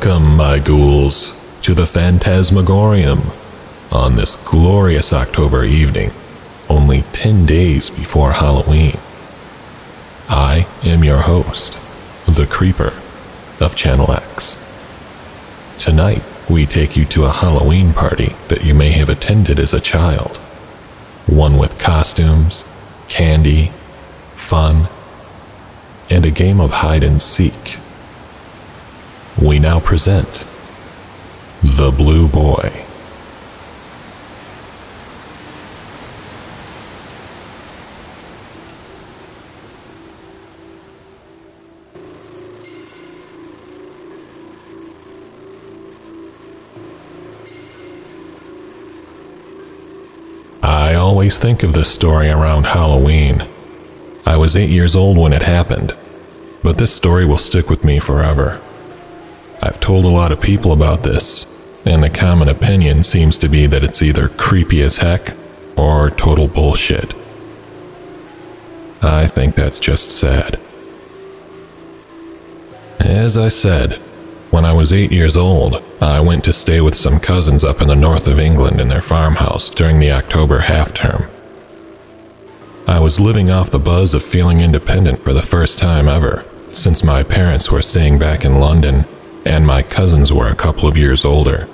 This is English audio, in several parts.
Welcome, my ghouls, to the Phantasmagorium on this glorious October evening, only 10 days before Halloween. I am your host, the Creeper of Channel X. Tonight, we take you to a Halloween party that you may have attended as a child. One with costumes, candy, fun, and a game of hide and seek. We now present The Blue Boy. I always think of this story around Halloween. I was eight years old when it happened, but this story will stick with me forever. Told a lot of people about this, and the common opinion seems to be that it's either creepy as heck or total bullshit. I think that's just sad. As I said, when I was eight years old, I went to stay with some cousins up in the north of England in their farmhouse during the October half term. I was living off the buzz of feeling independent for the first time ever, since my parents were staying back in London and my cousins were a couple of years older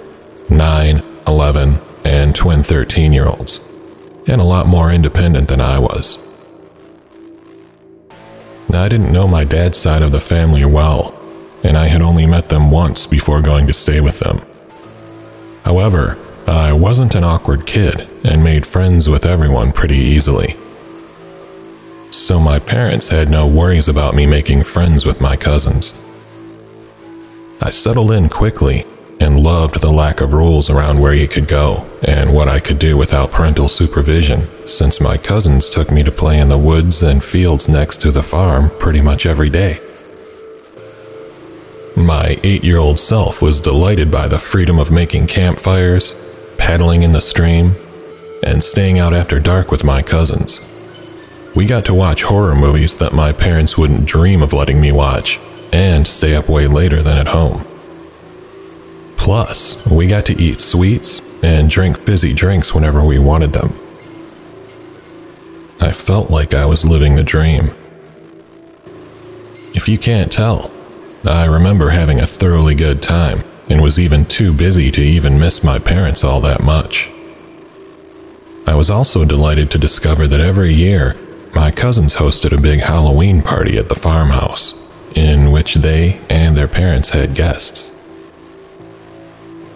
9, 11, and twin 13 year olds, and a lot more independent than I was. Now, I didn't know my dad's side of the family well, and I had only met them once before going to stay with them. However, I wasn't an awkward kid and made friends with everyone pretty easily. So my parents had no worries about me making friends with my cousins. I settled in quickly and loved the lack of rules around where you could go and what I could do without parental supervision, since my cousins took me to play in the woods and fields next to the farm pretty much every day. My eight year old self was delighted by the freedom of making campfires, paddling in the stream, and staying out after dark with my cousins. We got to watch horror movies that my parents wouldn't dream of letting me watch, and stay up way later than at home. Plus, we got to eat sweets and drink fizzy drinks whenever we wanted them. I felt like I was living the dream. If you can't tell, I remember having a thoroughly good time and was even too busy to even miss my parents all that much. I was also delighted to discover that every year, my cousins hosted a big Halloween party at the farmhouse, in which they and their parents had guests.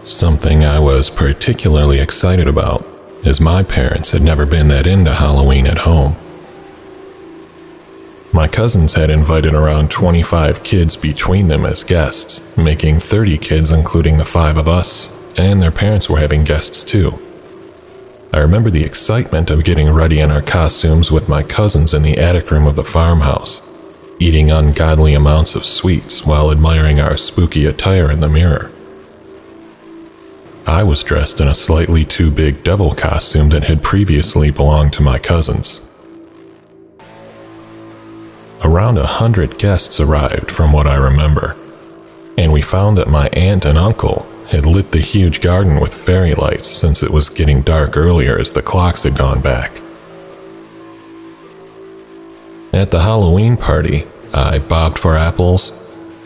Something I was particularly excited about, as my parents had never been that into Halloween at home. My cousins had invited around 25 kids between them as guests, making 30 kids, including the five of us, and their parents were having guests too. I remember the excitement of getting ready in our costumes with my cousins in the attic room of the farmhouse, eating ungodly amounts of sweets while admiring our spooky attire in the mirror. I was dressed in a slightly too big devil costume that had previously belonged to my cousins. Around a hundred guests arrived, from what I remember, and we found that my aunt and uncle had lit the huge garden with fairy lights since it was getting dark earlier as the clocks had gone back. At the Halloween party, I bobbed for apples,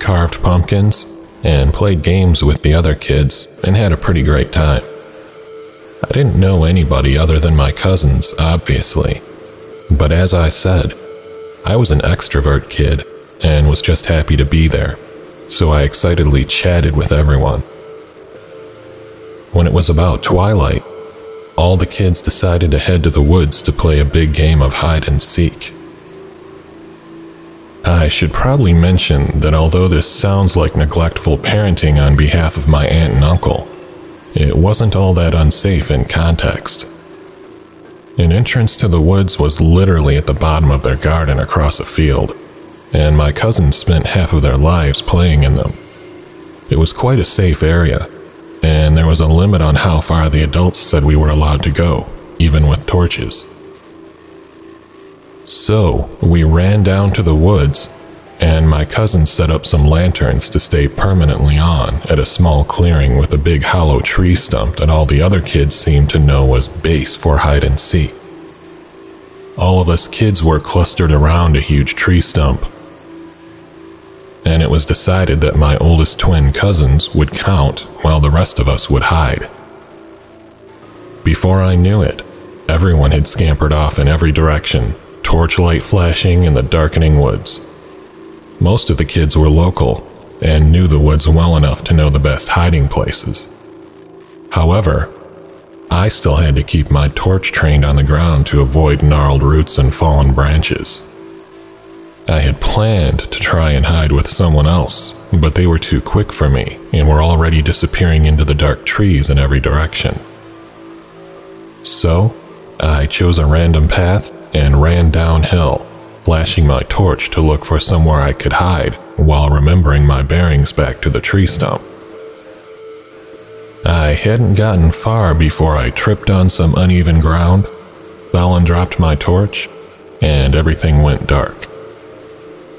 carved pumpkins, and played games with the other kids and had a pretty great time. I didn't know anybody other than my cousins, obviously, but as I said, I was an extrovert kid and was just happy to be there, so I excitedly chatted with everyone. When it was about twilight, all the kids decided to head to the woods to play a big game of hide and seek. I should probably mention that although this sounds like neglectful parenting on behalf of my aunt and uncle, it wasn't all that unsafe in context. An entrance to the woods was literally at the bottom of their garden across a field, and my cousins spent half of their lives playing in them. It was quite a safe area, and there was a limit on how far the adults said we were allowed to go, even with torches. So, we ran down to the woods, and my cousin set up some lanterns to stay permanently on at a small clearing with a big hollow tree stump that all the other kids seemed to know was base for hide and seek. All of us kids were clustered around a huge tree stump, and it was decided that my oldest twin cousins would count while the rest of us would hide. Before I knew it, everyone had scampered off in every direction, torchlight flashing in the darkening woods. Most of the kids were local and knew the woods well enough to know the best hiding places. However, I still had to keep my torch trained on the ground to avoid gnarled roots and fallen branches. I had planned to try and hide with someone else, but they were too quick for me and were already disappearing into the dark trees in every direction. So, I chose a random path and ran downhill flashing my torch to look for somewhere I could hide while remembering my bearings back to the tree stump. I hadn't gotten far before I tripped on some uneven ground, fell and dropped my torch, and everything went dark.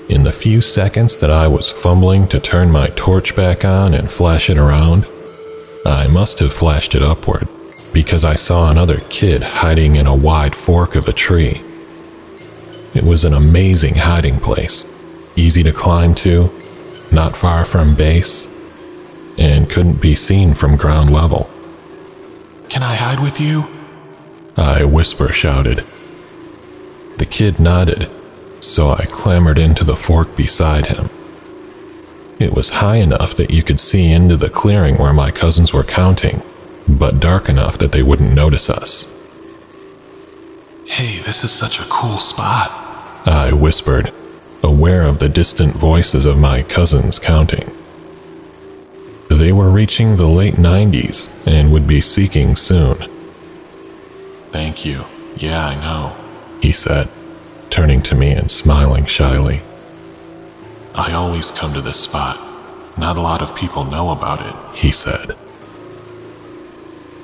In the few seconds that I was fumbling to turn my torch back on and flash it around, I must have flashed it upward because I saw another kid hiding in a wide fork of a tree. It was an amazing hiding place, easy to climb to, not far from base, and couldn't be seen from ground level. Can I hide with you? I whisper shouted. The kid nodded, so I clambered into the fork beside him. It was high enough that you could see into the clearing where my cousins were counting, but dark enough that they wouldn't notice us. Hey, this is such a cool spot. I whispered, aware of the distant voices of my cousins counting. They were reaching the late 90s and would be seeking soon. Thank you. Yeah, I know, he said, turning to me and smiling shyly. I always come to this spot. Not a lot of people know about it, he said.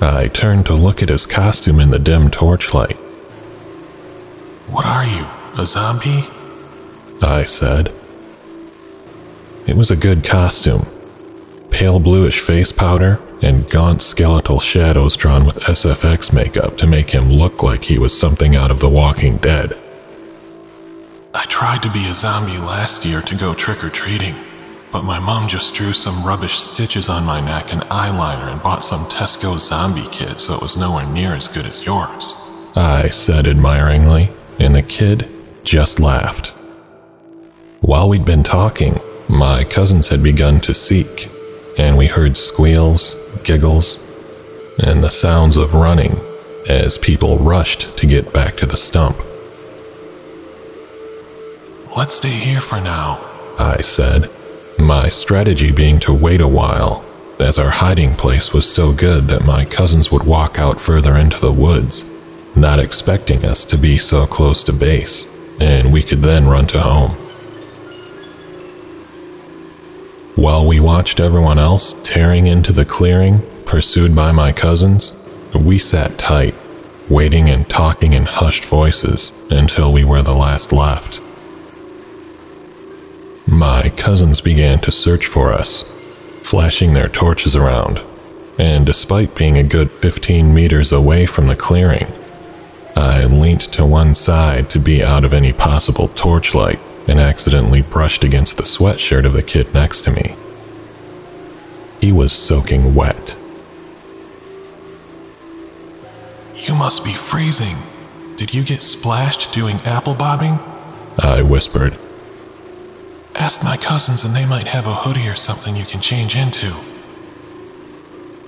I turned to look at his costume in the dim torchlight. What are you? A zombie? I said. It was a good costume. Pale bluish face powder and gaunt skeletal shadows drawn with SFX makeup to make him look like he was something out of The Walking Dead. I tried to be a zombie last year to go trick or treating, but my mom just drew some rubbish stitches on my neck and eyeliner and bought some Tesco zombie kit so it was nowhere near as good as yours. I said admiringly, and the kid just laughed. While we'd been talking, my cousins had begun to seek, and we heard squeals, giggles, and the sounds of running as people rushed to get back to the stump. Let's stay here for now, I said, my strategy being to wait a while, as our hiding place was so good that my cousins would walk out further into the woods, not expecting us to be so close to base and we could then run to home. While we watched everyone else tearing into the clearing, pursued by my cousins, we sat tight, waiting and talking in hushed voices until we were the last left. My cousins began to search for us, flashing their torches around, and despite being a good 15 meters away from the clearing, I leant to one side to be out of any possible torchlight and accidentally brushed against the sweatshirt of the kid next to me. He was soaking wet. You must be freezing. Did you get splashed doing apple bobbing? I whispered. Ask my cousins and they might have a hoodie or something you can change into.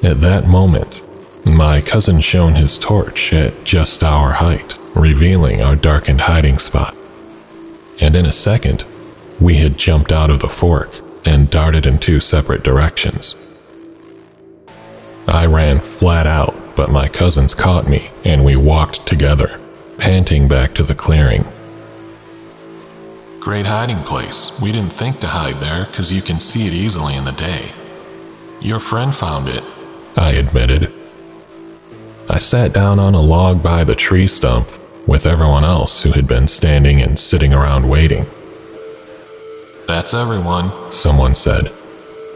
At that moment, my cousin shone his torch at just our height, revealing our darkened hiding spot. And in a second, we had jumped out of the fork and darted in two separate directions. I ran flat out, but my cousins caught me and we walked together, panting back to the clearing. Great hiding place. We didn't think to hide there because you can see it easily in the day. Your friend found it, I admitted, I sat down on a log by the tree stump with everyone else who had been standing and sitting around waiting. That's everyone, someone said.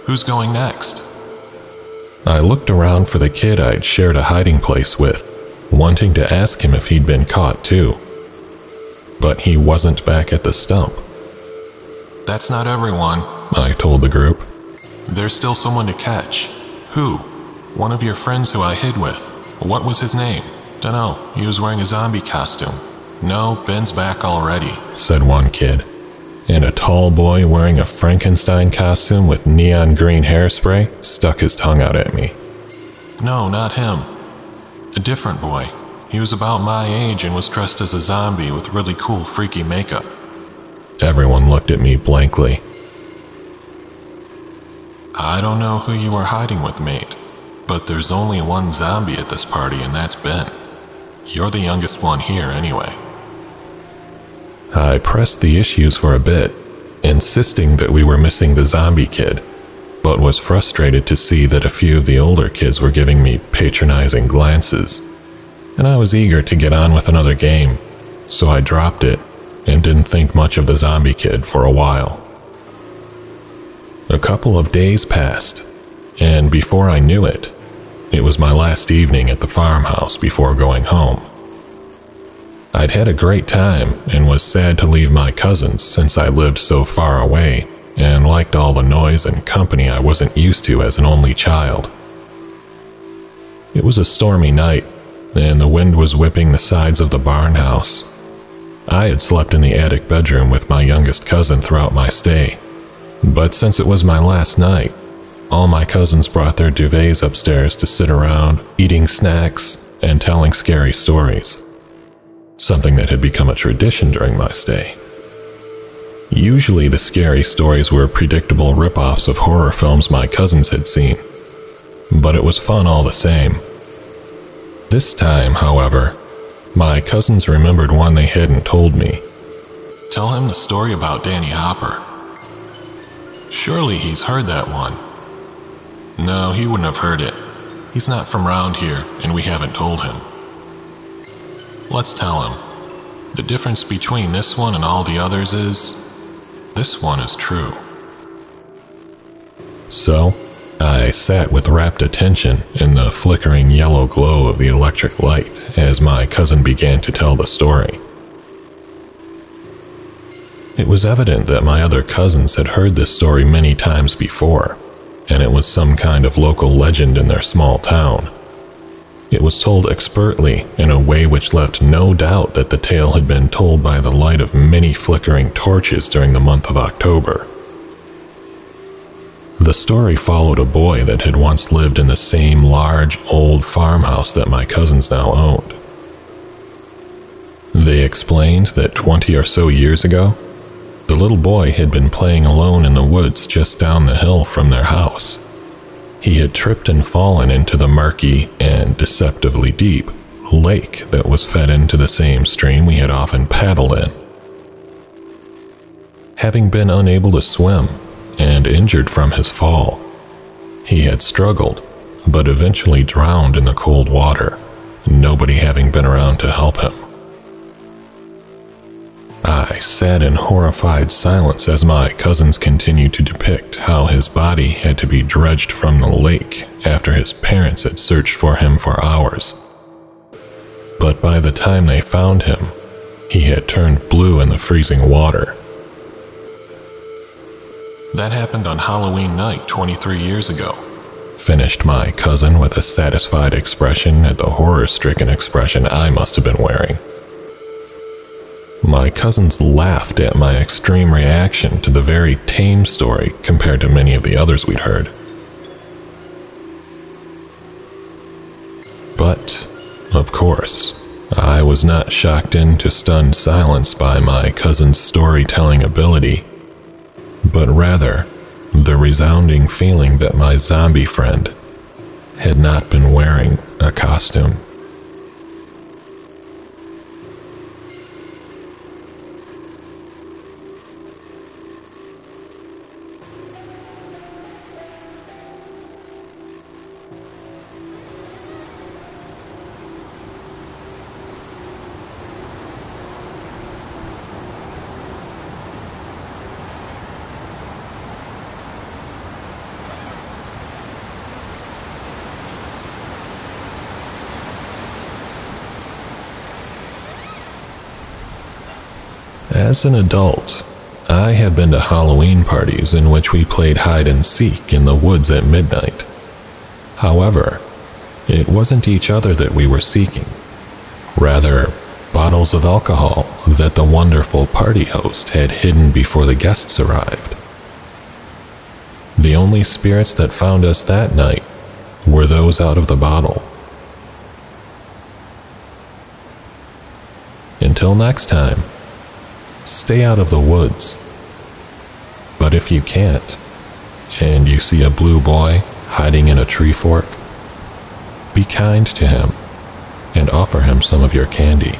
Who's going next? I looked around for the kid I'd shared a hiding place with, wanting to ask him if he'd been caught too. But he wasn't back at the stump. That's not everyone, I told the group. There's still someone to catch. Who? One of your friends who I hid with. What was his name? Dunno, he was wearing a zombie costume. No, Ben's back already, said one kid. And a tall boy wearing a Frankenstein costume with neon green hairspray stuck his tongue out at me. No, not him. A different boy. He was about my age and was dressed as a zombie with really cool, freaky makeup. Everyone looked at me blankly. I don't know who you are hiding with, mate, but there's only one zombie at this party, and that's Ben. You're the youngest one here, anyway. I pressed the issues for a bit, insisting that we were missing the zombie kid, but was frustrated to see that a few of the older kids were giving me patronizing glances, and I was eager to get on with another game, so I dropped it and didn't think much of the zombie kid for a while. A couple of days passed, and before I knew it, it was my last evening at the farmhouse before going home. I'd had a great time and was sad to leave my cousins since I lived so far away and liked all the noise and company I wasn't used to as an only child. It was a stormy night, and the wind was whipping the sides of the barn house. I had slept in the attic bedroom with my youngest cousin throughout my stay, but since it was my last night, all my cousins brought their duvets upstairs to sit around, eating snacks and telling scary stories. Something that had become a tradition during my stay. Usually, the scary stories were predictable rip-offs of horror films my cousins had seen, but it was fun all the same. This time, however, my cousins remembered one they hadn't told me. Tell him the story about Danny Hopper. Surely he's heard that one. No, he wouldn't have heard it. He's not from round here, and we haven't told him. Let's tell him. The difference between this one and all the others is this one is true. So, I sat with rapt attention in the flickering yellow glow of the electric light as my cousin began to tell the story. It was evident that my other cousins had heard this story many times before, and it was some kind of local legend in their small town. It was told expertly in a way which left no doubt that the tale had been told by the light of many flickering torches during the month of October. The story followed a boy that had once lived in the same large, old farmhouse that my cousins now owned. They explained that 20 or so years ago, the little boy had been playing alone in the woods just down the hill from their house. He had tripped and fallen into the murky and deceptively deep lake that was fed into the same stream we had often paddled in. Having been unable to swim and injured from his fall, he had struggled, but eventually drowned in the cold water, nobody having been around to help him. I sat in horrified silence as my cousins continued to depict how his body had to be dredged from the lake after his parents had searched for him for hours. But by the time they found him, he had turned blue in the freezing water. That happened on Halloween night 23 years ago. Finished my cousin with a satisfied expression at the horror stricken expression I must have been wearing. My cousins laughed at my extreme reaction to the very tame story compared to many of the others we'd heard. But, of course, I was not shocked into stunned silence by my cousin's storytelling ability, but rather the resounding feeling that my zombie friend had not been wearing a costume. As an adult, I have been to Halloween parties in which we played hide and seek in the woods at midnight. However, it wasn't each other that we were seeking. Rather, bottles of alcohol that the wonderful party host had hidden before the guests arrived. The only spirits that found us that night were those out of the bottle. Until next time, stay out of the woods. But if you can't, and you see a blue boy hiding in a tree fork, be kind to him and offer him some of your candy.